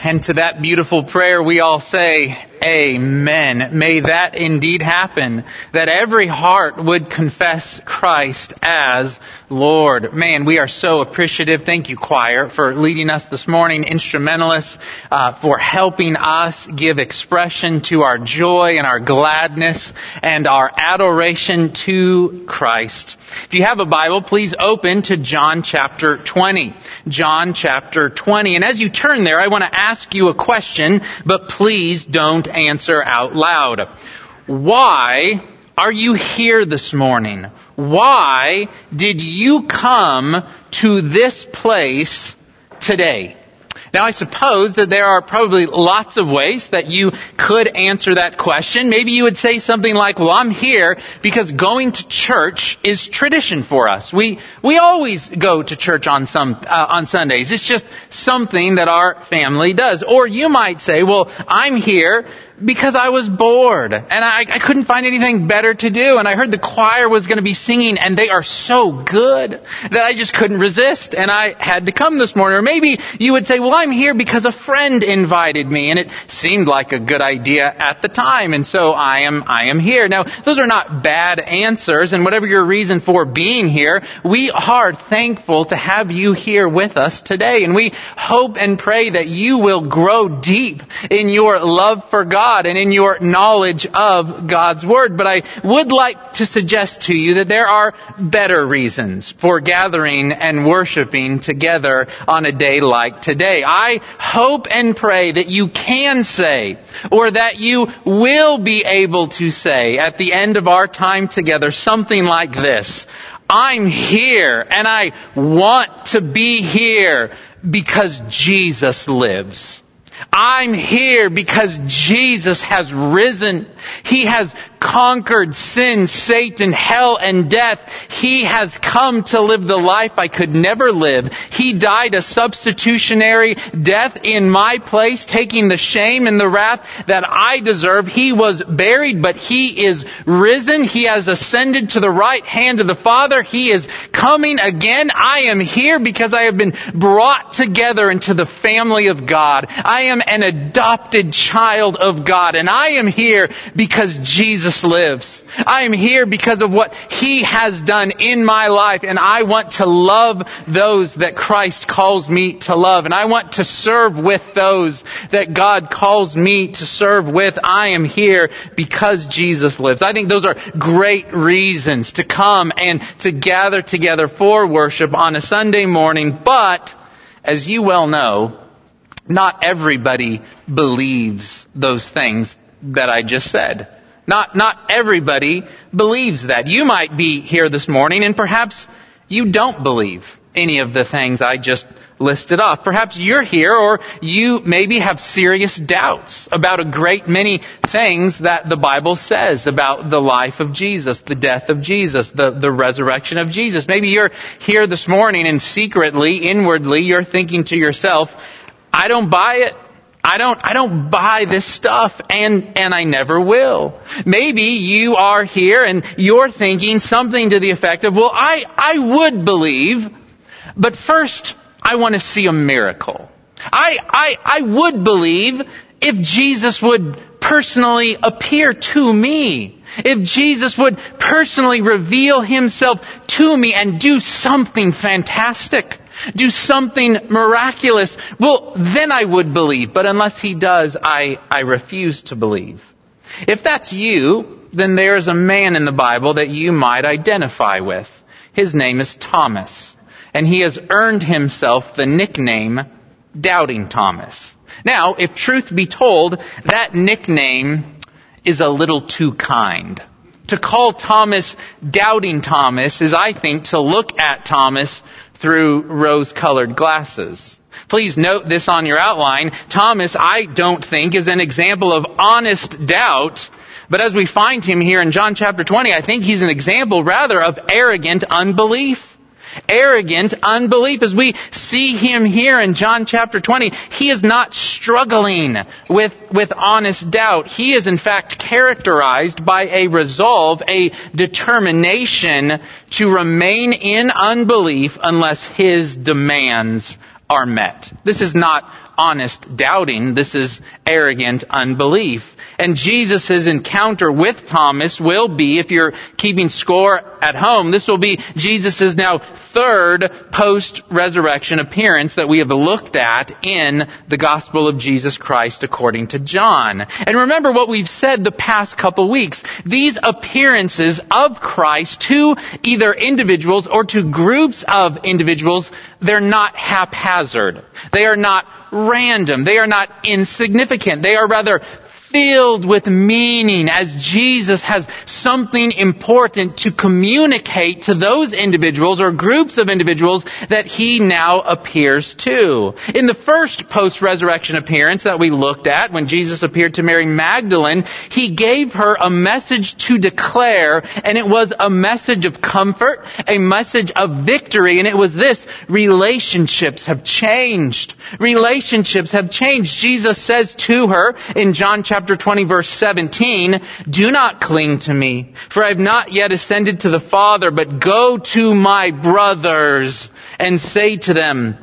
And to that beautiful prayer we all say, Amen. May that indeed happen. That every heart would confess Christ as Lord. Man, we are so appreciative. Thank you, choir, for leading us this morning. Instrumentalists, uh, for helping us give expression to our joy and our gladness and our adoration to Christ. If you have a Bible, please open to John chapter 20. John chapter 20. And as you turn there, I want to ask you a question, but please don't answer out loud. Why are you here this morning? Why did you come to this place today? Now I suppose that there are probably lots of ways that you could answer that question. Maybe you would say something like, well, I'm here because going to church is tradition for us. We, we always go to church on some, uh, on Sundays. It's just something that our family does. Or you might say, well, I'm here because I was bored and I, I, couldn't find anything better to do and I heard the choir was going to be singing and they are so good that I just couldn't resist and I had to come this morning. Or maybe you would say, well, I'm here because a friend invited me and it seemed like a good idea at the time and so I am, I am here. Now, those are not bad answers and whatever your reason for being here, we are thankful to have you here with us today and we hope and pray that you will grow deep in your love for God God and in your knowledge of God's Word. But I would like to suggest to you that there are better reasons for gathering and worshiping together on a day like today. I hope and pray that you can say, or that you will be able to say at the end of our time together something like this. I'm here and I want to be here because Jesus lives. I'm here because Jesus has risen. He has conquered sin, Satan, hell, and death. He has come to live the life I could never live. He died a substitutionary death in my place, taking the shame and the wrath that I deserve. He was buried, but He is risen. He has ascended to the right hand of the Father. He is coming again. I am here because I have been brought together into the family of God. I am an adopted child of God, and I am here because Jesus Jesus lives. I am here because of what He has done in my life and I want to love those that Christ calls me to love and I want to serve with those that God calls me to serve with. I am here because Jesus lives. I think those are great reasons to come and to gather together for worship on a Sunday morning, but as you well know, not everybody believes those things that I just said. Not, not everybody believes that. You might be here this morning and perhaps you don't believe any of the things I just listed off. Perhaps you're here or you maybe have serious doubts about a great many things that the Bible says about the life of Jesus, the death of Jesus, the, the resurrection of Jesus. Maybe you're here this morning and secretly, inwardly, you're thinking to yourself, I don't buy it. I don't, I don't buy this stuff and, and I never will. Maybe you are here and you're thinking something to the effect of, well, I, I would believe, but first I want to see a miracle. I, I, I would believe if Jesus would personally appear to me. If Jesus would personally reveal himself to me and do something fantastic do something miraculous, well, then I would believe. But unless he does, I, I refuse to believe. If that's you, then there's a man in the Bible that you might identify with. His name is Thomas. And he has earned himself the nickname Doubting Thomas. Now, if truth be told, that nickname is a little too kind. To call Thomas Doubting Thomas is, I think, to look at Thomas through rose colored glasses. Please note this on your outline. Thomas, I don't think, is an example of honest doubt, but as we find him here in John chapter 20, I think he's an example rather of arrogant unbelief arrogant unbelief. As we see him here in John chapter 20, he is not struggling with, with honest doubt. He is in fact characterized by a resolve, a determination to remain in unbelief unless his demands are met. This is not honest doubting. This is arrogant unbelief. And Jesus' encounter with Thomas will be, if you're keeping score at home, this will be Jesus' now third post-resurrection appearance that we have looked at in the Gospel of Jesus Christ according to John. And remember what we've said the past couple weeks. These appearances of Christ to either individuals or to groups of individuals, they're not haphazard. They are not random. They are not insignificant. They are rather filled with meaning as Jesus has something important to communicate to those individuals or groups of individuals that he now appears to. In the first post-resurrection appearance that we looked at, when Jesus appeared to Mary Magdalene, he gave her a message to declare, and it was a message of comfort, a message of victory, and it was this, relationships have changed. Relationships have changed. Jesus says to her in John chapter chapter 20 verse 17, do not cling to me, for I have not yet ascended to the Father, but go to my brothers and say to them,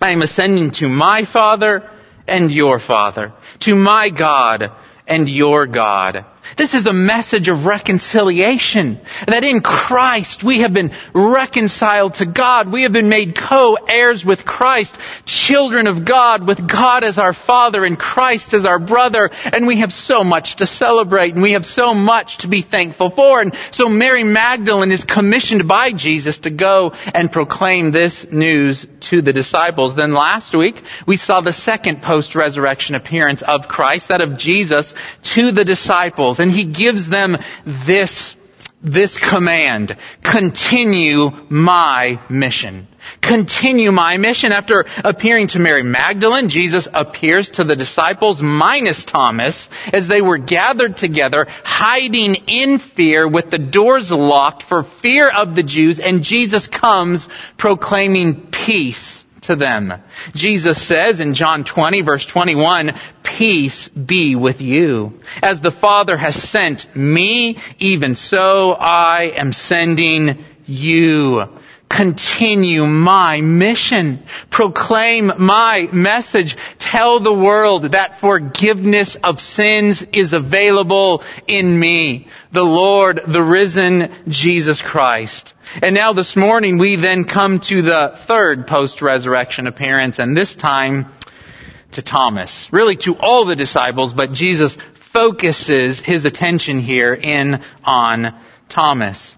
I am ascending to my Father and your Father, to my God and your God. This is a message of reconciliation. That in Christ we have been reconciled to God. We have been made co-heirs with Christ, children of God, with God as our Father and Christ as our brother. And we have so much to celebrate and we have so much to be thankful for. And so Mary Magdalene is commissioned by Jesus to go and proclaim this news to the disciples. Then last week we saw the second post-resurrection appearance of Christ, that of Jesus to the disciples and he gives them this, this command. Continue my mission. Continue my mission. After appearing to Mary Magdalene, Jesus appears to the disciples minus Thomas as they were gathered together, hiding in fear with the doors locked for fear of the Jews, and Jesus comes proclaiming peace to them. Jesus says in John 20 verse 21, peace be with you. As the Father has sent me, even so I am sending you. Continue my mission. Proclaim my message. Tell the world that forgiveness of sins is available in me. The Lord, the risen Jesus Christ. And now this morning we then come to the third post-resurrection appearance and this time to Thomas. Really to all the disciples, but Jesus focuses his attention here in on Thomas.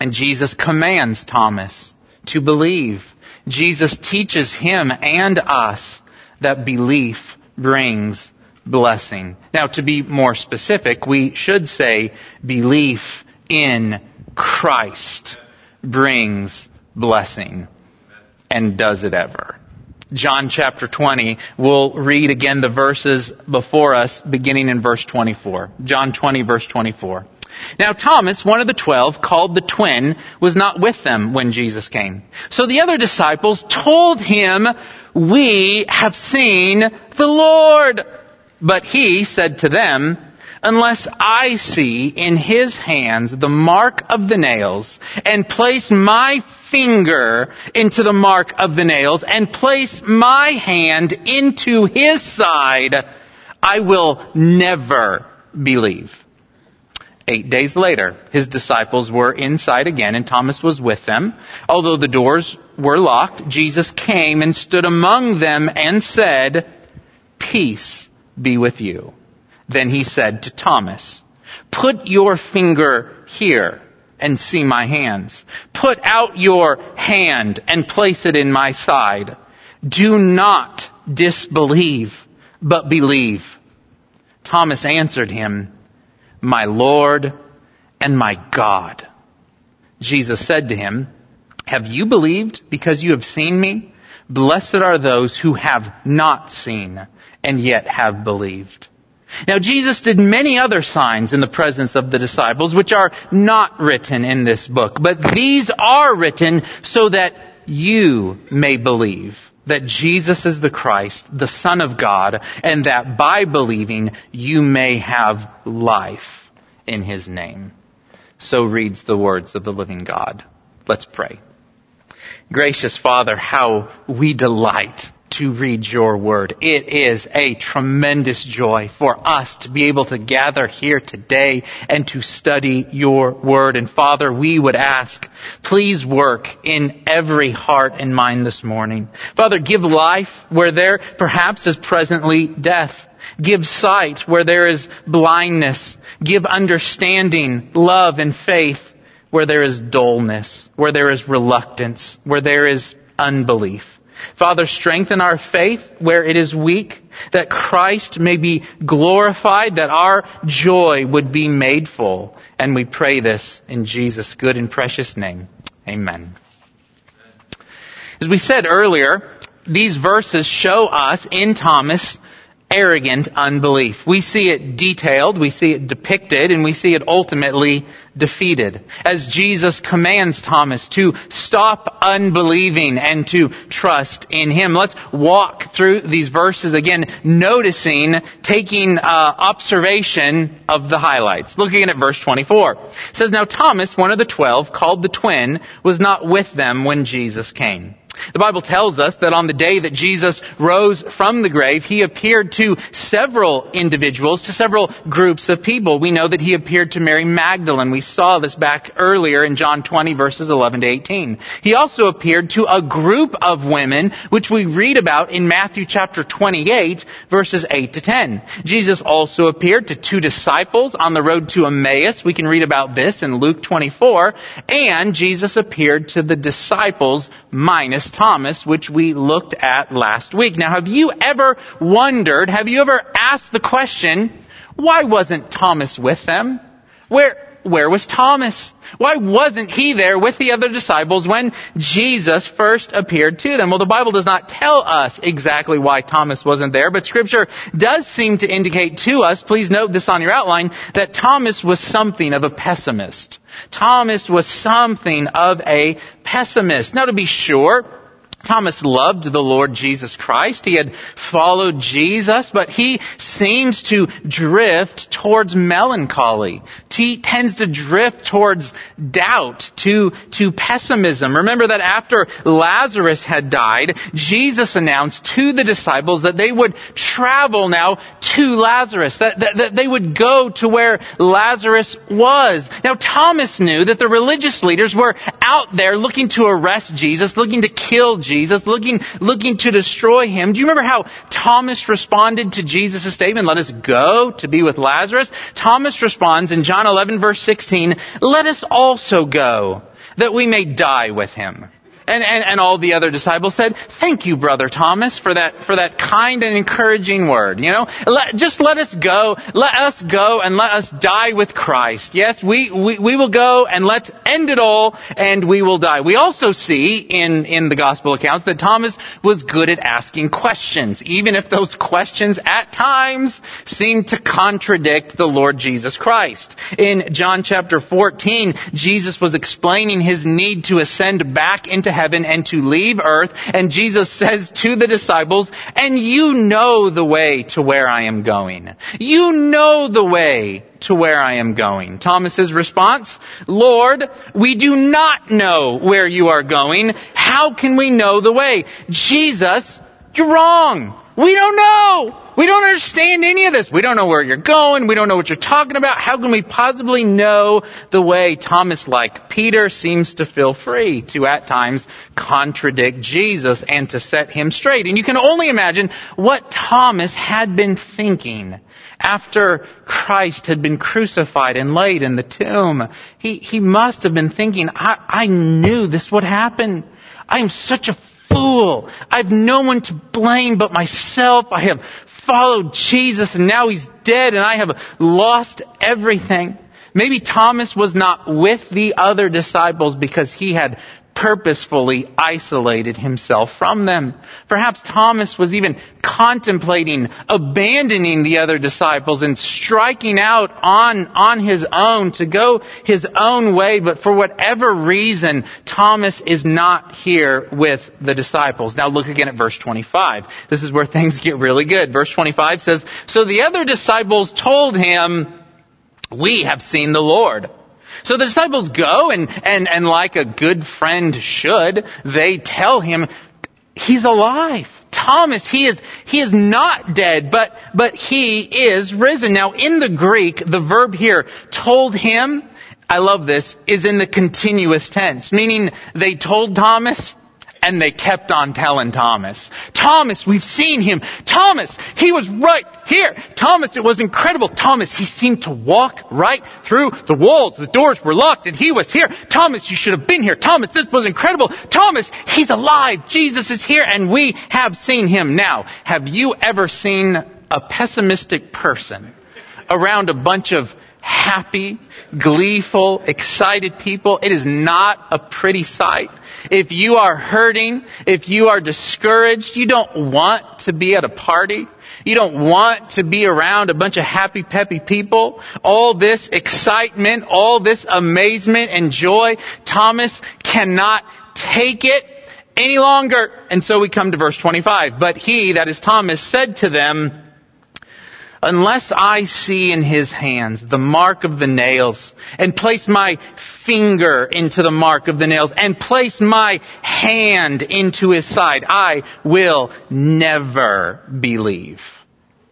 And Jesus commands Thomas to believe. Jesus teaches him and us that belief brings blessing. Now to be more specific, we should say belief in Christ brings blessing. And does it ever? John chapter 20, we'll read again the verses before us beginning in verse 24. John 20 verse 24. Now Thomas, one of the twelve, called the twin, was not with them when Jesus came. So the other disciples told him, we have seen the Lord. But he said to them, unless I see in his hands the mark of the nails, and place my finger into the mark of the nails, and place my hand into his side, I will never believe. Eight days later, his disciples were inside again, and Thomas was with them. Although the doors were locked, Jesus came and stood among them and said, Peace be with you. Then he said to Thomas, Put your finger here and see my hands. Put out your hand and place it in my side. Do not disbelieve, but believe. Thomas answered him, My Lord and my God. Jesus said to him, Have you believed because you have seen me? Blessed are those who have not seen and yet have believed. Now Jesus did many other signs in the presence of the disciples which are not written in this book, but these are written so that you may believe that Jesus is the Christ, the Son of God, and that by believing you may have life in His name. So reads the words of the living God. Let's pray. Gracious Father, how we delight to read your word. It is a tremendous joy for us to be able to gather here today and to study your word. And Father, we would ask, please work in every heart and mind this morning. Father, give life where there perhaps is presently death. Give sight where there is blindness. Give understanding, love, and faith where there is dullness, where there is reluctance, where there is unbelief. Father, strengthen our faith where it is weak, that Christ may be glorified, that our joy would be made full. And we pray this in Jesus' good and precious name. Amen. As we said earlier, these verses show us in Thomas arrogant unbelief. We see it detailed, we see it depicted, and we see it ultimately defeated. As Jesus commands Thomas to stop unbelieving and to trust in Him. Let's walk through these verses again, noticing, taking uh, observation of the highlights. Looking at verse 24. It says, Now Thomas, one of the twelve, called the twin, was not with them when Jesus came. The Bible tells us that on the day that Jesus rose from the grave, he appeared to several individuals, to several groups of people. We know that he appeared to Mary Magdalene. We saw this back earlier in John 20 verses 11 to 18. He also appeared to a group of women, which we read about in Matthew chapter 28 verses 8 to 10. Jesus also appeared to two disciples on the road to Emmaus. We can read about this in Luke 24. And Jesus appeared to the disciples minus Thomas, which we looked at last week. Now, have you ever wondered, have you ever asked the question, why wasn't Thomas with them? Where, where was Thomas? Why wasn't he there with the other disciples when Jesus first appeared to them? Well, the Bible does not tell us exactly why Thomas wasn't there, but scripture does seem to indicate to us, please note this on your outline, that Thomas was something of a pessimist. Thomas was something of a pessimist. Now to be sure, Thomas loved the Lord Jesus Christ. He had followed Jesus, but he seems to drift towards melancholy. He tends to drift towards doubt, to, to pessimism. Remember that after Lazarus had died, Jesus announced to the disciples that they would travel now to Lazarus, that, that, that they would go to where Lazarus was. Now Thomas knew that the religious leaders were out there looking to arrest Jesus, looking to kill Jesus Jesus, looking, looking to destroy him. Do you remember how Thomas responded to Jesus' statement, let us go to be with Lazarus? Thomas responds in John 11 verse 16, let us also go that we may die with him. And, and, and all the other disciples said, thank you, brother Thomas, for that, for that kind and encouraging word. You know, let, just let us go, let us go and let us die with Christ. Yes, we, we, we will go and let's end it all and we will die. We also see in, in the gospel accounts that Thomas was good at asking questions, even if those questions at times seemed to contradict the Lord Jesus Christ. In John chapter 14, Jesus was explaining his need to ascend back into heaven and to leave earth. And Jesus says to the disciples, and you know the way to where I am going. You know the way to where I am going. Thomas's response, Lord, we do not know where you are going. How can we know the way? Jesus, you're wrong. We don't know. We don't understand any of this. We don't know where you're going. We don't know what you're talking about. How can we possibly know the way? Thomas, like Peter, seems to feel free to at times contradict Jesus and to set him straight. And you can only imagine what Thomas had been thinking after Christ had been crucified and laid in the tomb. He, he must have been thinking, I, I knew this would happen. I am such a fool. I have no one to blame but myself. I have followed Jesus and now he's dead and I have lost everything. Maybe Thomas was not with the other disciples because he had purposefully isolated himself from them. Perhaps Thomas was even contemplating abandoning the other disciples and striking out on, on his own to go his own way, but for whatever reason, Thomas is not here with the disciples. Now look again at verse 25. This is where things get really good. Verse 25 says, So the other disciples told him, We have seen the Lord. So the disciples go and, and, and like a good friend should, they tell him, He's alive. Thomas, he is, he is not dead, but, but he is risen. Now in the Greek, the verb here, told him, I love this, is in the continuous tense, meaning they told Thomas, and they kept on telling Thomas, Thomas, we've seen him. Thomas, he was right here. Thomas, it was incredible. Thomas, he seemed to walk right through the walls. The doors were locked and he was here. Thomas, you should have been here. Thomas, this was incredible. Thomas, he's alive. Jesus is here and we have seen him. Now, have you ever seen a pessimistic person around a bunch of happy, gleeful, excited people? It is not a pretty sight. If you are hurting, if you are discouraged, you don't want to be at a party. You don't want to be around a bunch of happy, peppy people. All this excitement, all this amazement and joy, Thomas cannot take it any longer. And so we come to verse 25. But he, that is Thomas, said to them, unless I see in his hands the mark of the nails and place my finger into the mark of the nails and place my hand into his side, I will never believe.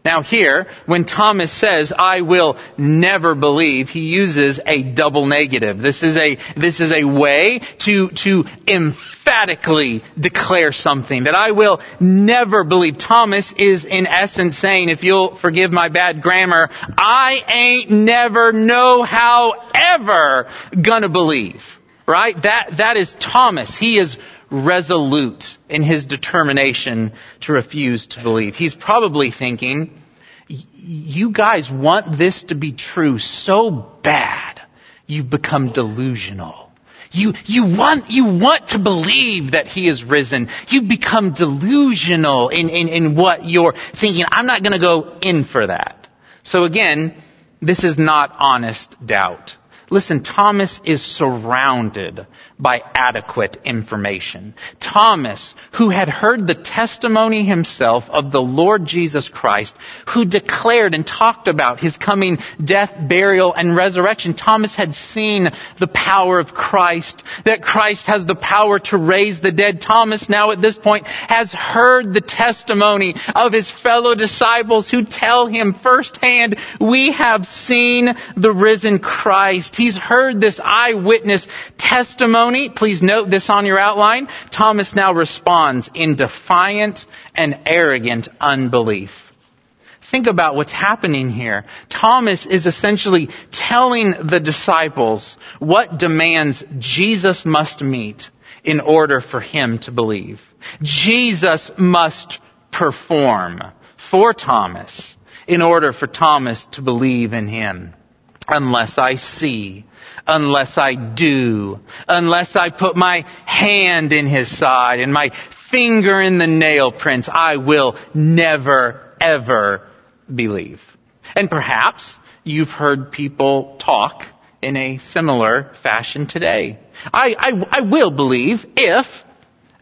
Now here, when Thomas says, I will never believe, he uses a double negative. This is a, this is a way to, to emphatically declare something that I will never believe. Thomas is in essence saying, if you'll forgive my bad grammar, I ain't never, no how ever gonna believe. Right? That, that is Thomas. He is resolute in his determination to refuse to believe. He's probably thinking, you guys want this to be true so bad, you've become delusional. You, you want, you want to believe that he is risen. You become delusional in, in, in what you're thinking. I'm not going to go in for that. So again, this is not honest doubt. Listen, Thomas is surrounded by adequate information. Thomas, who had heard the testimony himself of the Lord Jesus Christ, who declared and talked about his coming death, burial, and resurrection. Thomas had seen the power of Christ, that Christ has the power to raise the dead. Thomas now at this point has heard the testimony of his fellow disciples who tell him firsthand, we have seen the risen Christ. He's heard this eyewitness testimony. Please note this on your outline. Thomas now responds in defiant and arrogant unbelief. Think about what's happening here. Thomas is essentially telling the disciples what demands Jesus must meet in order for him to believe. Jesus must perform for Thomas in order for Thomas to believe in him unless I see, unless I do, unless I put my hand in his side and my finger in the nail prints, I will never, ever believe. And perhaps you've heard people talk in a similar fashion today. I, I, I will believe if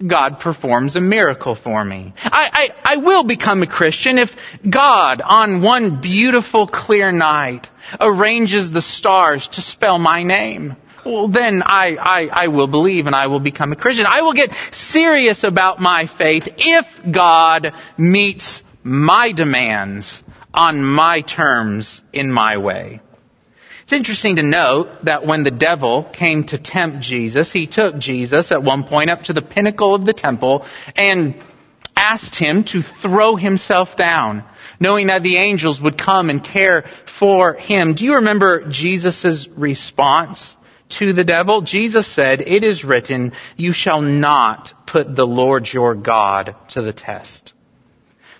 God performs a miracle for me. I, I, I will become a Christian if God, on one beautiful clear night, arranges the stars to spell my name. Well, then I, I, I will believe and I will become a Christian. I will get serious about my faith if God meets my demands on my terms in my way. It's interesting to note that when the devil came to tempt Jesus, he took Jesus at one point up to the pinnacle of the temple and asked him to throw himself down, knowing that the angels would come and care for him. Do you remember Jesus' response to the devil? Jesus said, It is written, you shall not put the Lord your God to the test.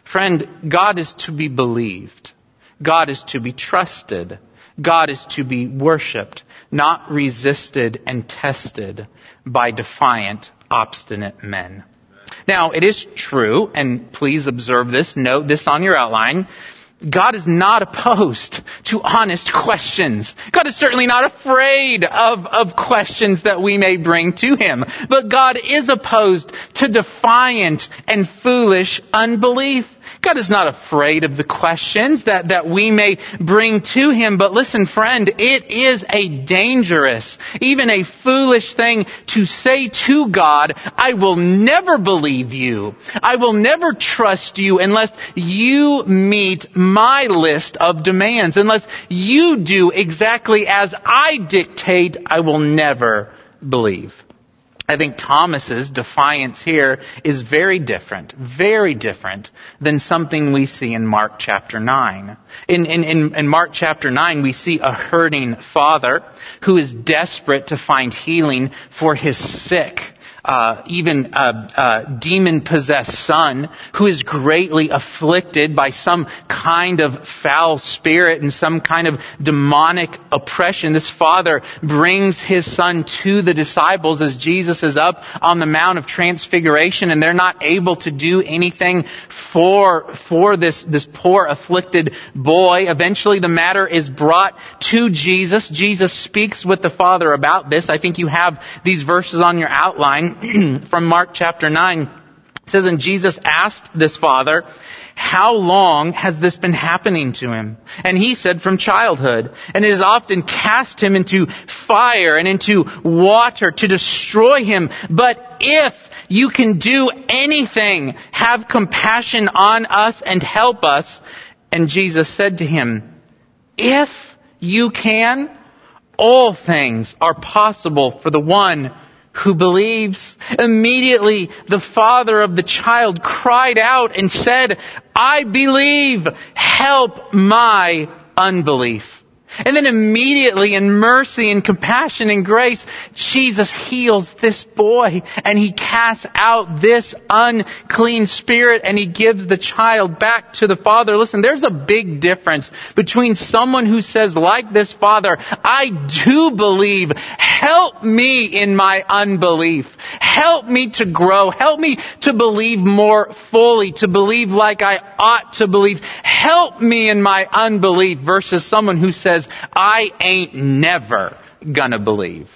Friend, God is to be believed. God is to be trusted. God is to be worshiped, not resisted and tested by defiant, obstinate men. Now, it is true, and please observe this, note this on your outline. God is not opposed to honest questions. God is certainly not afraid of, of questions that we may bring to Him. But God is opposed to defiant and foolish unbelief. God is not afraid of the questions that, that we may bring to Him. But listen, friend, it is a dangerous, even a foolish thing to say to God, I will never believe you. I will never trust you unless you meet my list of demands. Unless you do exactly as I dictate, I will never believe. I think Thomas's defiance here is very different, very different than something we see in Mark chapter 9. In, in, in, in, Mark chapter 9, we see a hurting father who is desperate to find healing for his sick uh, even a, a demon possessed son who is greatly afflicted by some kind of foul spirit and some kind of demonic oppression. This father brings his son to the disciples as Jesus is up on the Mount of Transfiguration and they're not able to do anything for, for this, this poor afflicted boy. Eventually the matter is brought to Jesus. Jesus speaks with the father about this. I think you have these verses on your outline. from Mark chapter 9. It says, And Jesus asked this father, how long has this been happening to him? And he said, from childhood. And it has often cast him into fire and into water to destroy him. But if you can do anything, have compassion on us and help us. And Jesus said to him, if you can, all things are possible for the one who believes. Immediately the father of the child cried out and said, I believe, help my unbelief. And then immediately in mercy and compassion and grace, Jesus heals this boy and he casts out this unclean spirit and he gives the child back to the father. Listen, there's a big difference between someone who says like this father, I do believe, help me in my unbelief. Help me to grow. Help me to believe more fully, to believe like I ought to believe. Help me in my unbelief versus someone who I ain't never gonna believe.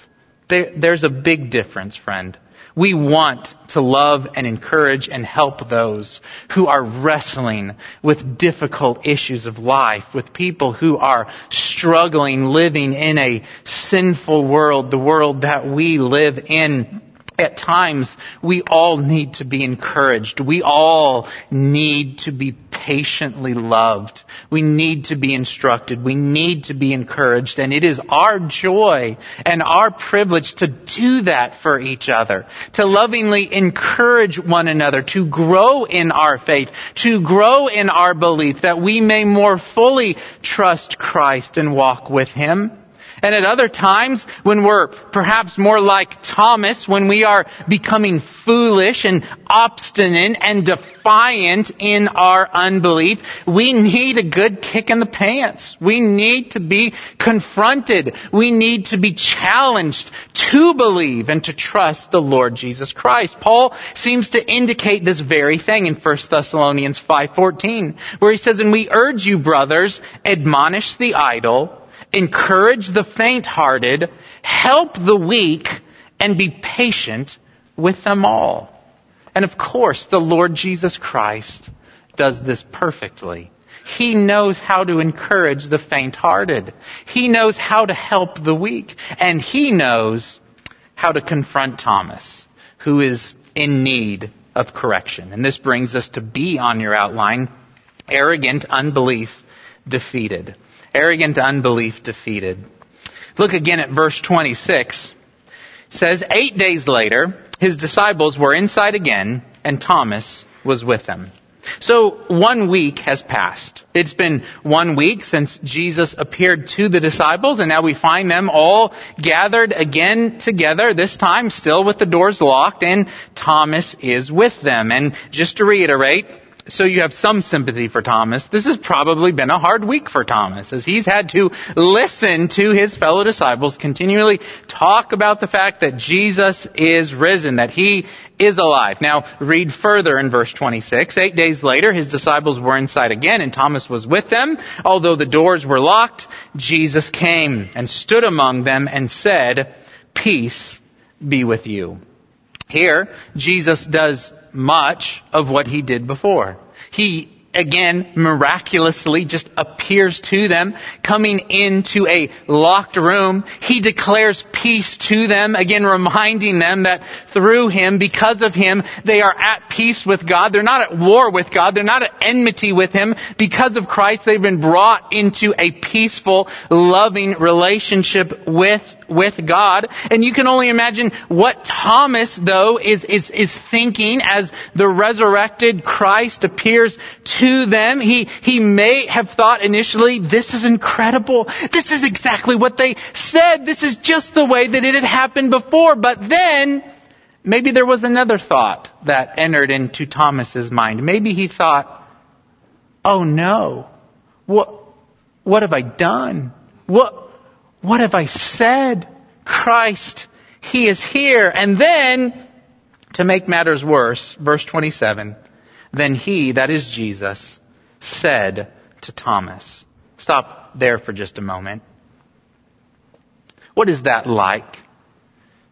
There, there's a big difference, friend. We want to love and encourage and help those who are wrestling with difficult issues of life, with people who are struggling living in a sinful world, the world that we live in at times we all need to be encouraged. We all need to be patiently loved. We need to be instructed. We need to be encouraged. And it is our joy and our privilege to do that for each other. To lovingly encourage one another, to grow in our faith, to grow in our belief that we may more fully trust Christ and walk with Him. And at other times, when we're perhaps more like Thomas, when we are becoming foolish and obstinate and defiant in our unbelief, we need a good kick in the pants. We need to be confronted. We need to be challenged to believe and to trust the Lord Jesus Christ. Paul seems to indicate this very thing in 1 Thessalonians 5:14, where he says, "And we urge you, brothers, admonish the idle, encourage the faint hearted, help the weak, and be patient with them all. And of course, the Lord Jesus Christ does this perfectly. He knows how to encourage the faint hearted. He knows how to help the weak. And he knows how to confront Thomas, who is in need of correction. And this brings us to B on your outline arrogant unbelief defeated arrogant unbelief defeated. Look again at verse 26. It says, Eight days later, his disciples were inside again, and Thomas was with them. So one week has passed. It's been one week since Jesus appeared to the disciples, and now we find them all gathered again together, this time still with the doors locked, and Thomas is with them. And just to reiterate, so you have some sympathy for Thomas. This has probably been a hard week for Thomas as he's had to listen to his fellow disciples continually talk about the fact that Jesus is risen, that he is alive. Now, read further in verse 26. Eight days later, his disciples were inside again, and Thomas was with them. Although the doors were locked, Jesus came and stood among them and said, Peace be with you. Here, Jesus does much of what he did before. He again miraculously just appears to them, coming into a locked room. He declares peace to them, again reminding them that through him, because of him, they are at peace with God. They're not at war with God. They're not at enmity with him. Because of Christ, they've been brought into a peaceful, loving relationship with with God. And you can only imagine what Thomas, though, is, is, is thinking as the resurrected Christ appears to them. He, he may have thought initially, this is incredible. This is exactly what they said. This is just the way that it had happened before. But then, maybe there was another thought that entered into Thomas's mind. Maybe he thought, oh no, what, what have I done? What, what have I said? Christ, He is here. And then, to make matters worse, verse 27, then He, that is Jesus, said to Thomas. Stop there for just a moment. What is that like?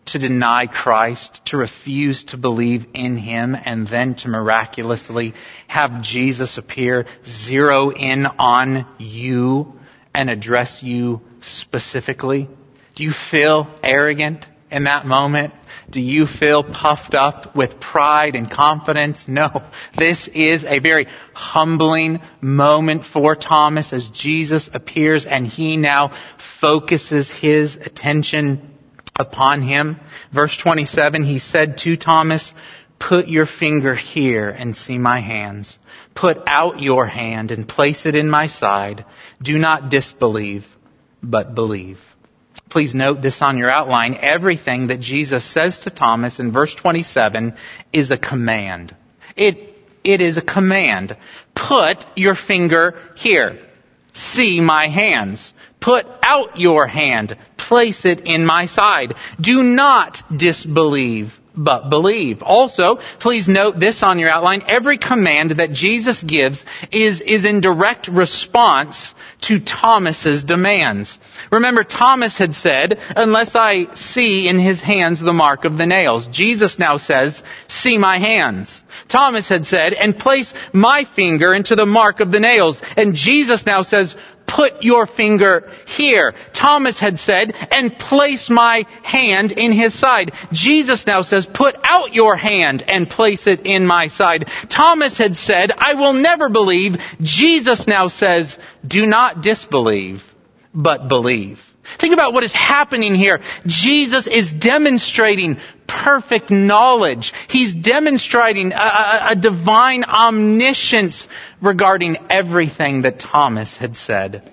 To deny Christ, to refuse to believe in Him, and then to miraculously have Jesus appear, zero in on you, and address you specifically? Do you feel arrogant in that moment? Do you feel puffed up with pride and confidence? No. This is a very humbling moment for Thomas as Jesus appears and he now focuses his attention upon him. Verse 27, he said to Thomas, Put your finger here and see my hands. Put out your hand and place it in my side. Do not disbelieve, but believe. Please note this on your outline. Everything that Jesus says to Thomas in verse 27 is a command. It, it is a command. Put your finger here. See my hands. Put out your hand. Place it in my side. Do not disbelieve, but believe. Also, please note this on your outline. Every command that Jesus gives is, is in direct response to Thomas's demands. Remember, Thomas had said, unless I see in his hands the mark of the nails. Jesus now says, see my hands. Thomas had said, and place my finger into the mark of the nails. And Jesus now says, put your finger here. Thomas had said, and place my hand in his side. Jesus now says, put out your hand and place it in my side. Thomas had said, I will never believe. Jesus now says, do not disbelieve, but believe. Think about what is happening here. Jesus is demonstrating perfect knowledge. He's demonstrating a, a, a, divine omniscience regarding everything that Thomas had said.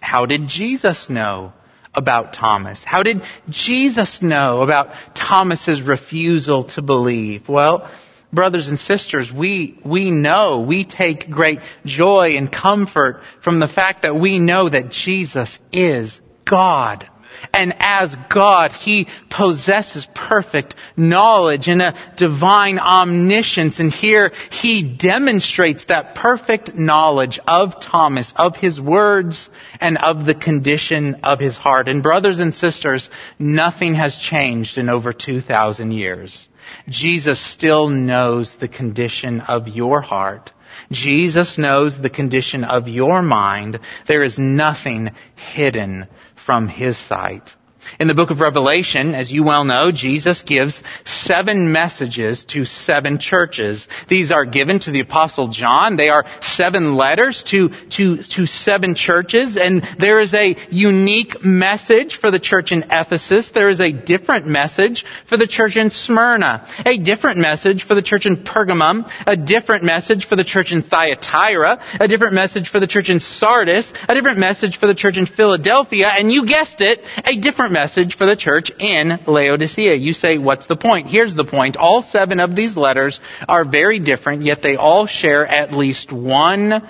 How did Jesus know about Thomas? How did Jesus know about Thomas's refusal to believe? Well, brothers and sisters, we, we know, we take great joy and comfort from the fact that we know that Jesus is God. And as God, He possesses perfect knowledge and a divine omniscience. And here He demonstrates that perfect knowledge of Thomas, of His words, and of the condition of His heart. And brothers and sisters, nothing has changed in over 2,000 years. Jesus still knows the condition of your heart. Jesus knows the condition of your mind. There is nothing hidden from his sight. In the book of Revelation, as you well know, Jesus gives seven messages to seven churches. These are given to the apostle John. They are seven letters to, to, to seven churches. And there is a unique message for the church in Ephesus. There is a different message for the church in Smyrna. A different message for the church in Pergamum. A different message for the church in Thyatira. A different message for the church in Sardis. A different message for the church in Philadelphia. And you guessed it, a different message for the church in Laodicea. You say, what's the point? Here's the point. All seven of these letters are very different, yet they all share at least one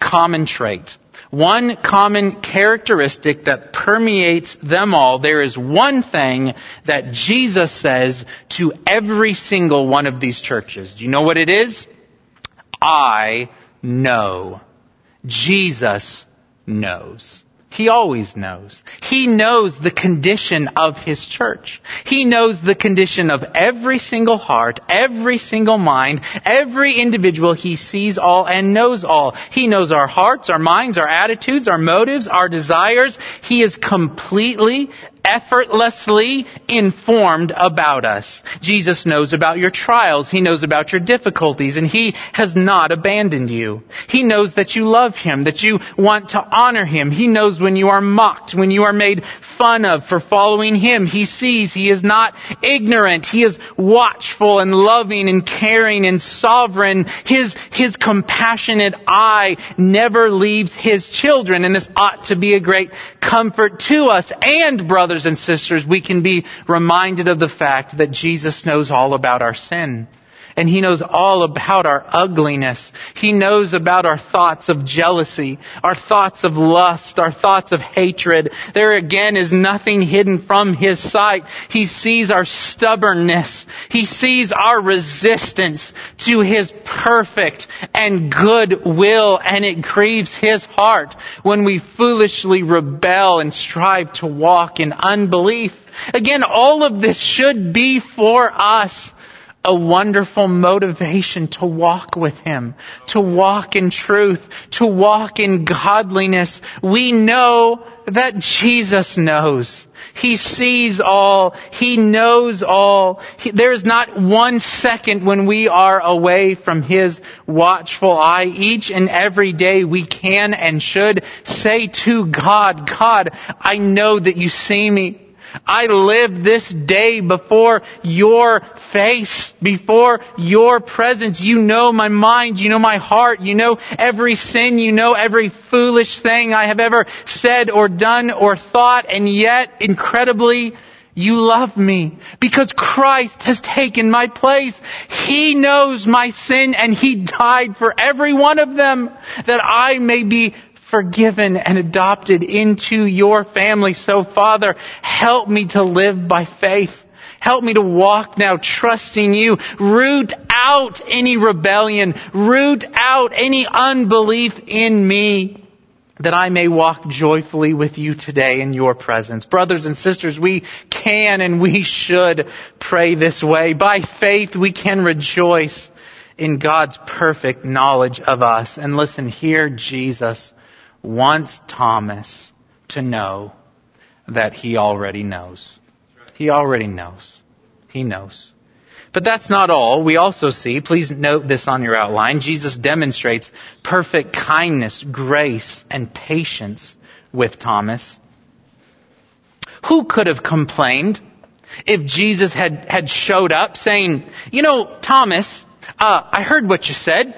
common trait. One common characteristic that permeates them all. There is one thing that Jesus says to every single one of these churches. Do you know what it is? I know. Jesus knows. He always knows. He knows the condition of His church. He knows the condition of every single heart, every single mind, every individual. He sees all and knows all. He knows our hearts, our minds, our attitudes, our motives, our desires. He is completely effortlessly informed about us. Jesus knows about your trials. He knows about your difficulties and He has not abandoned you. He knows that you love Him, that you want to honor Him. He knows when you are mocked, when you are made fun of for following Him. He sees He is not ignorant. He is watchful and loving and caring and sovereign. His, His compassionate eye never leaves His children and this ought to be a great comfort to us and brothers brothers and sisters, we can be reminded of the fact that Jesus knows all about our sin. And He knows all about our ugliness. He knows about our thoughts of jealousy, our thoughts of lust, our thoughts of hatred. There again is nothing hidden from His sight. He sees our stubbornness. He sees our resistance to His perfect and good will, and it grieves His heart when we foolishly rebel and strive to walk in unbelief. Again, all of this should be for us a wonderful motivation to walk with Him, to walk in truth, to walk in godliness. We know that Jesus knows. He sees all. He knows all. He, there is not one second when we are away from His watchful eye. Each and every day we can and should say to God, God, I know that you see me. I live this day before your face, before your presence. You know my mind, you know my heart, you know every sin, you know every foolish thing I have ever said or done or thought, and yet, incredibly, you love me because Christ has taken my place. He knows my sin and He died for every one of them that I may be forgiven and adopted into your family. So Father, help me to live by faith. Help me to walk now trusting you. Root out any rebellion. Root out any unbelief in me that I may walk joyfully with you today in your presence. Brothers and sisters, we can and we should pray this way. By faith, we can rejoice in God's perfect knowledge of us. And listen, here Jesus wants Thomas to know that he already knows. He already knows. He knows. But that's not all. We also see, please note this on your outline, Jesus demonstrates perfect kindness, grace, and patience with Thomas. Who could have complained if Jesus had, had showed up saying, you know, Thomas, uh, I heard what you said,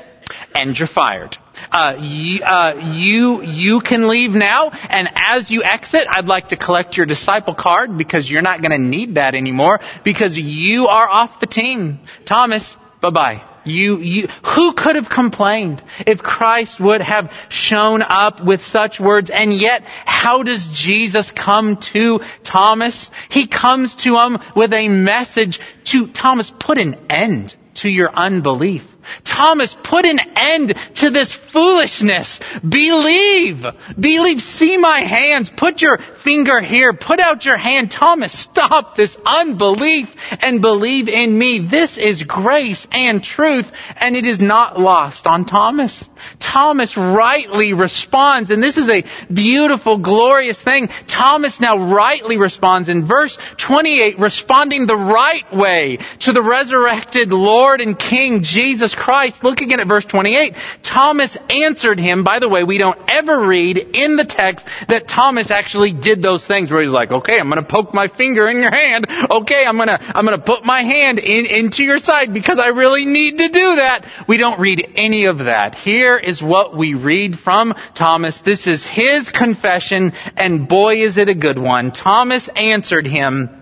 and you're fired uh, you, uh, you, you can leave now, and as you exit, I'd like to collect your disciple card because you're not going to need that anymore because you are off the team. Thomas, bye bye. You, you, who could have complained if Christ would have shown up with such words? And yet, how does Jesus come to Thomas? He comes to him with a message to Thomas, put an end to your unbelief. Thomas, put an end to this foolishness. Believe. Believe. See my hands. Put your finger here. Put out your hand. Thomas, stop this unbelief and believe in me. This is grace and truth, and it is not lost on Thomas. Thomas rightly responds, and this is a beautiful, glorious thing. Thomas now rightly responds in verse 28, responding the right way to the resurrected Lord and King Jesus Christ. Look again at verse 28. Thomas answered him. By the way, we don't ever read in the text that Thomas actually did those things where he's like, okay, I'm going to poke my finger in your hand. Okay, I'm going to, I'm going to put my hand in, into your side because I really need to do that. We don't read any of that. Here is what we read from Thomas. This is his confession and boy is it a good one. Thomas answered him,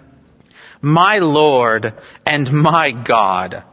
my Lord and my God.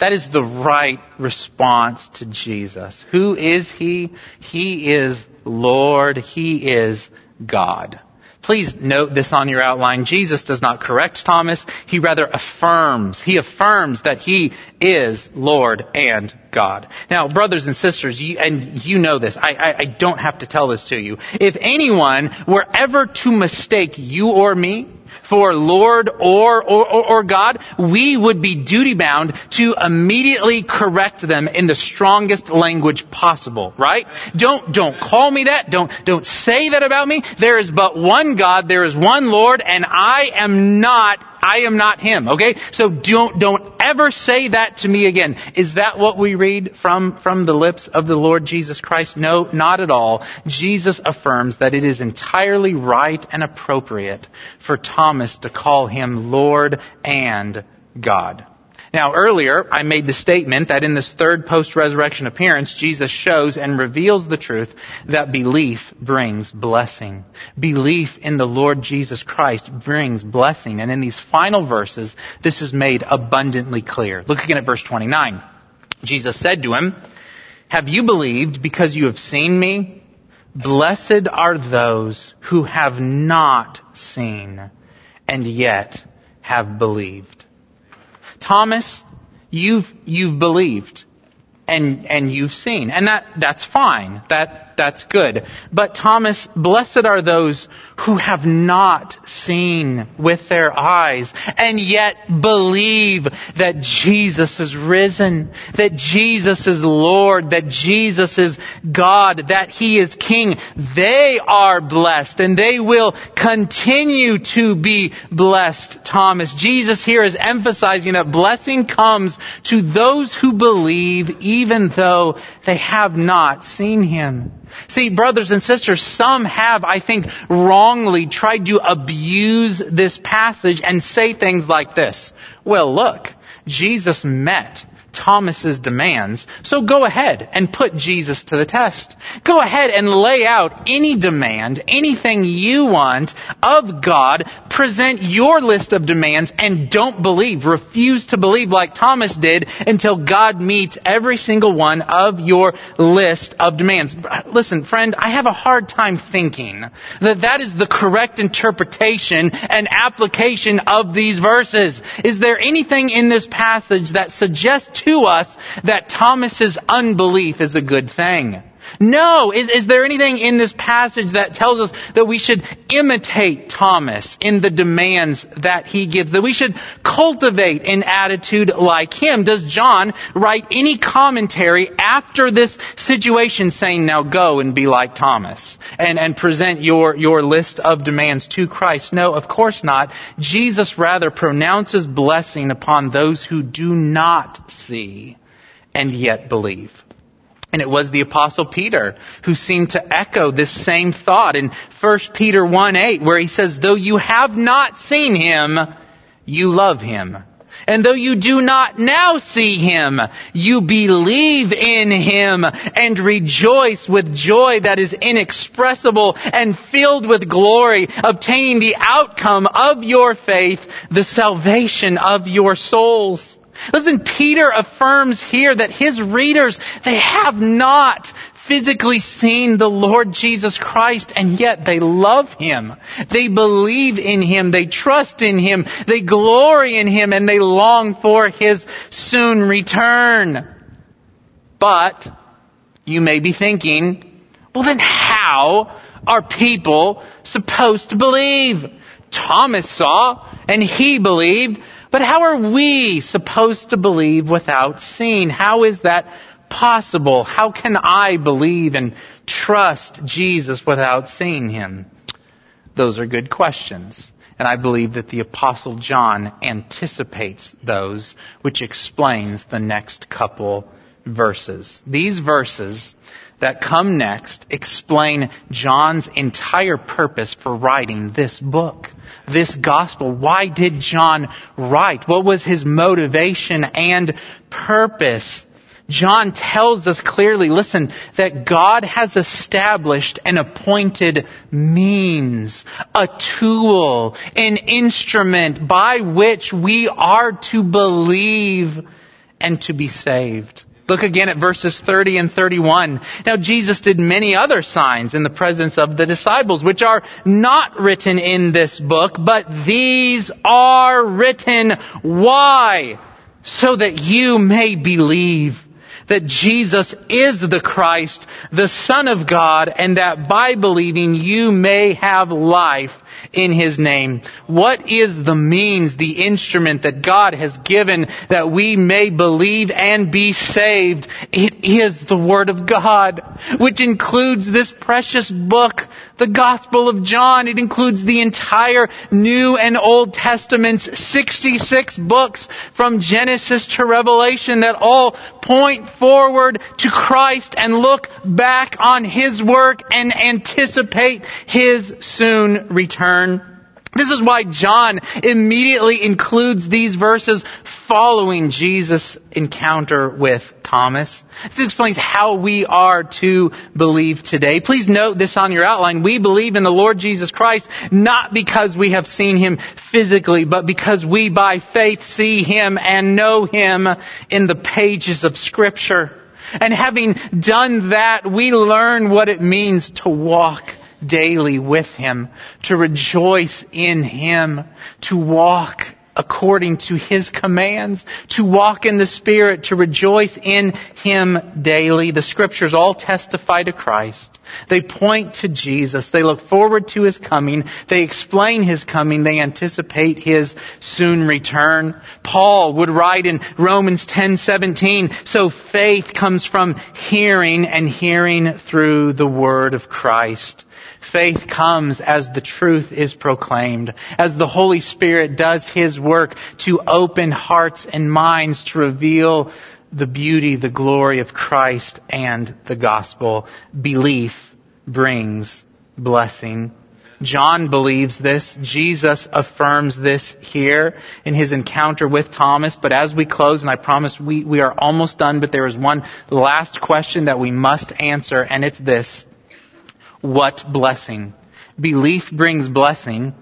That is the right response to Jesus. Who is He? He is Lord. He is God. Please note this on your outline. Jesus does not correct Thomas. He rather affirms. He affirms that he is Lord and God. Now, brothers and sisters, you, and you know this. I, I, I don't have to tell this to you. If anyone were ever to mistake you or me for Lord or, or, or, God, we would be duty bound to immediately correct them in the strongest language possible, right? Don't, don't call me that. Don't, don't say that about me. There is but one God. There is one Lord and I am not I am not him. Okay? So don't, don't ever say that to me again. Is that what we read from, from the lips of the Lord Jesus Christ? No, not at all. Jesus affirms that it is entirely right and appropriate for Thomas to call him Lord and God. Now, earlier, I made the statement that in this third post-resurrection appearance, Jesus shows and reveals the truth that belief brings blessing. Belief in the Lord Jesus Christ brings blessing. And in these final verses, this is made abundantly clear. Look again at verse 29. Jesus said to him, Have you believed because you have seen me? Blessed are those who have not seen and yet have believed. Thomas, you've, you've believed and, and you've seen. And that, that's fine. That, that's good. But Thomas, blessed are those who have not seen with their eyes and yet believe that Jesus is risen, that Jesus is Lord, that Jesus is God, that He is King. They are blessed and they will continue to be blessed, Thomas. Jesus here is emphasizing that blessing comes to those who believe even though they have not seen Him. See, brothers and sisters, some have, I think, wrongly tried to abuse this passage and say things like this. Well, look, Jesus met Thomas's demands. So go ahead and put Jesus to the test. Go ahead and lay out any demand, anything you want of God. Present your list of demands and don't believe. Refuse to believe like Thomas did until God meets every single one of your list of demands. Listen, friend, I have a hard time thinking that that is the correct interpretation and application of these verses. Is there anything in this passage that suggests to us that Thomas's unbelief is a good thing. No. Is, is there anything in this passage that tells us that we should imitate Thomas in the demands that he gives? That we should cultivate an attitude like him? Does John write any commentary after this situation saying, now go and be like Thomas and, and present your, your list of demands to Christ? No, of course not. Jesus rather pronounces blessing upon those who do not see and yet believe. And it was the apostle Peter who seemed to echo this same thought in 1 Peter 1 8, where he says, Though you have not seen him, you love him. And though you do not now see him, you believe in him and rejoice with joy that is inexpressible and filled with glory, obtaining the outcome of your faith, the salvation of your souls. Listen, Peter affirms here that his readers, they have not physically seen the Lord Jesus Christ and yet they love Him. They believe in Him. They trust in Him. They glory in Him and they long for His soon return. But you may be thinking, well then how are people supposed to believe? Thomas saw and he believed, but how are we supposed to believe without seeing? How is that possible? How can I believe and trust Jesus without seeing him? Those are good questions. And I believe that the Apostle John anticipates those, which explains the next couple verses. These verses that come next explain John's entire purpose for writing this book, this gospel. Why did John write? What was his motivation and purpose? John tells us clearly, listen, that God has established an appointed means, a tool, an instrument by which we are to believe and to be saved. Look again at verses 30 and 31. Now Jesus did many other signs in the presence of the disciples, which are not written in this book, but these are written. Why? So that you may believe that Jesus is the Christ, the Son of God, and that by believing you may have life in His name. What is the means, the instrument that God has given that we may believe and be saved? It is the Word of God, which includes this precious book, the Gospel of John. It includes the entire New and Old Testaments, 66 books from Genesis to Revelation that all point forward to Christ and look back on His work and anticipate His soon return. This is why John immediately includes these verses following Jesus' encounter with Thomas. This explains how we are to believe today. Please note this on your outline. We believe in the Lord Jesus Christ not because we have seen Him physically, but because we by faith see Him and know Him in the pages of Scripture. And having done that, we learn what it means to walk daily with Him, to rejoice in Him, to walk according to His commands, to walk in the Spirit, to rejoice in Him daily. The scriptures all testify to Christ. They point to Jesus. They look forward to His coming. They explain His coming. They anticipate His soon return. Paul would write in Romans 10:17, so faith comes from hearing and hearing through the word of Christ. Faith comes as the truth is proclaimed, as the Holy Spirit does His work to open hearts and minds to reveal the beauty, the glory of Christ and the gospel. Belief brings blessing. John believes this. Jesus affirms this here in his encounter with Thomas. But as we close, and I promise we, we are almost done, but there is one last question that we must answer, and it's this what blessing? Belief brings blessing.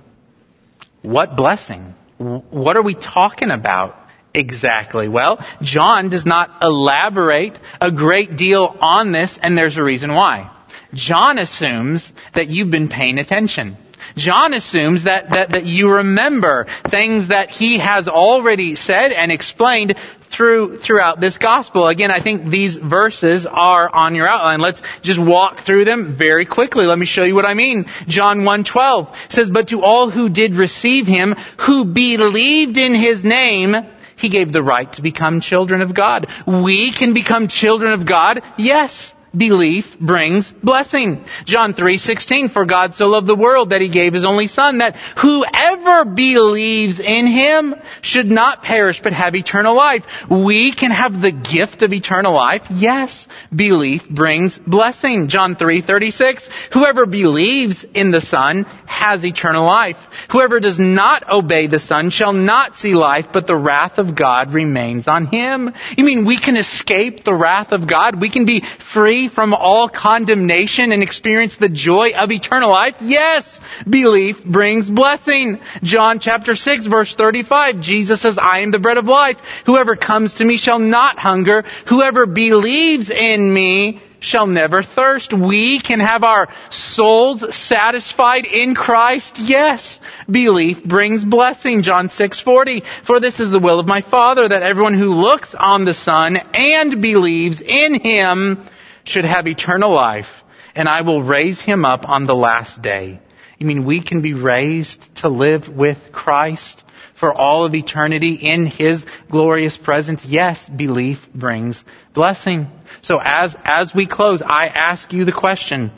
What blessing? What are we talking about exactly? Well, John does not elaborate a great deal on this, and there's a reason why. John assumes that you've been paying attention. John assumes that, that, that you remember things that he has already said and explained through, throughout this gospel. Again, I think these verses are on your outline. Let's just walk through them very quickly. Let me show you what I mean. John 1.12 says, But to all who did receive him, who believed in his name, he gave the right to become children of God. We can become children of God, yes belief brings blessing. John 3:16 for God so loved the world that he gave his only son that whoever believes in him should not perish but have eternal life. We can have the gift of eternal life. Yes, belief brings blessing. John 3:36 whoever believes in the son has eternal life. Whoever does not obey the son shall not see life but the wrath of God remains on him. You mean we can escape the wrath of God? We can be free free from all condemnation and experience the joy of eternal life? Yes, belief brings blessing. John chapter 6 verse 35, Jesus says, I am the bread of life. Whoever comes to me shall not hunger. Whoever believes in me shall never thirst. We can have our souls satisfied in Christ. Yes. Belief brings blessing. John 6:40. For this is the will of my Father that everyone who looks on the Son and believes in him should have eternal life, and I will raise him up on the last day. You mean we can be raised to live with Christ for all of eternity in his glorious presence? Yes, belief brings blessing. So as, as we close, I ask you the question,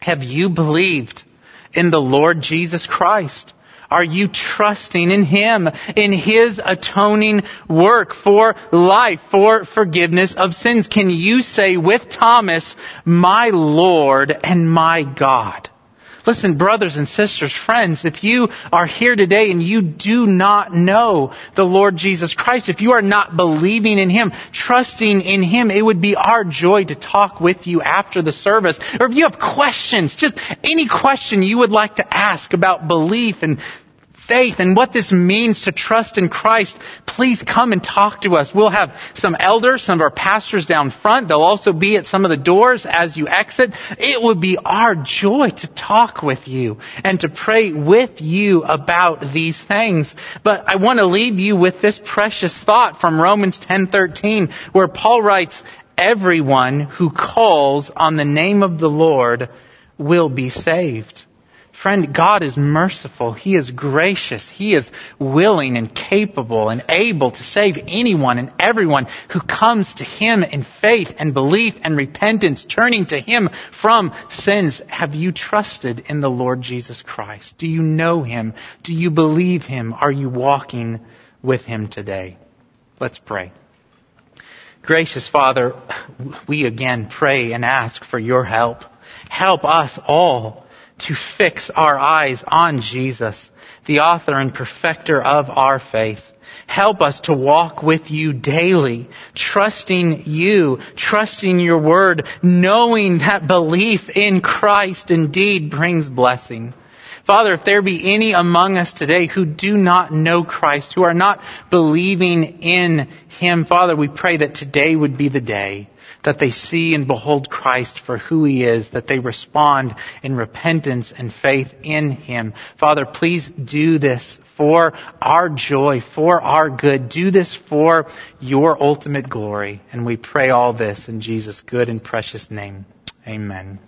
have you believed in the Lord Jesus Christ? Are you trusting in Him, in His atoning work for life, for forgiveness of sins? Can you say with Thomas, my Lord and my God? Listen, brothers and sisters, friends, if you are here today and you do not know the Lord Jesus Christ, if you are not believing in Him, trusting in Him, it would be our joy to talk with you after the service. Or if you have questions, just any question you would like to ask about belief and faith and what this means to trust in Christ, please come and talk to us. We'll have some elders, some of our pastors down front. They'll also be at some of the doors as you exit. It would be our joy to talk with you and to pray with you about these things. But I want to leave you with this precious thought from Romans 10:13 where Paul writes, "Everyone who calls on the name of the Lord will be saved." Friend, God is merciful. He is gracious. He is willing and capable and able to save anyone and everyone who comes to Him in faith and belief and repentance, turning to Him from sins. Have you trusted in the Lord Jesus Christ? Do you know Him? Do you believe Him? Are you walking with Him today? Let's pray. Gracious Father, we again pray and ask for your help. Help us all to fix our eyes on Jesus, the author and perfecter of our faith. Help us to walk with you daily, trusting you, trusting your word, knowing that belief in Christ indeed brings blessing. Father, if there be any among us today who do not know Christ, who are not believing in Him, Father, we pray that today would be the day that they see and behold Christ for who He is, that they respond in repentance and faith in Him. Father, please do this for our joy, for our good. Do this for your ultimate glory. And we pray all this in Jesus' good and precious name. Amen.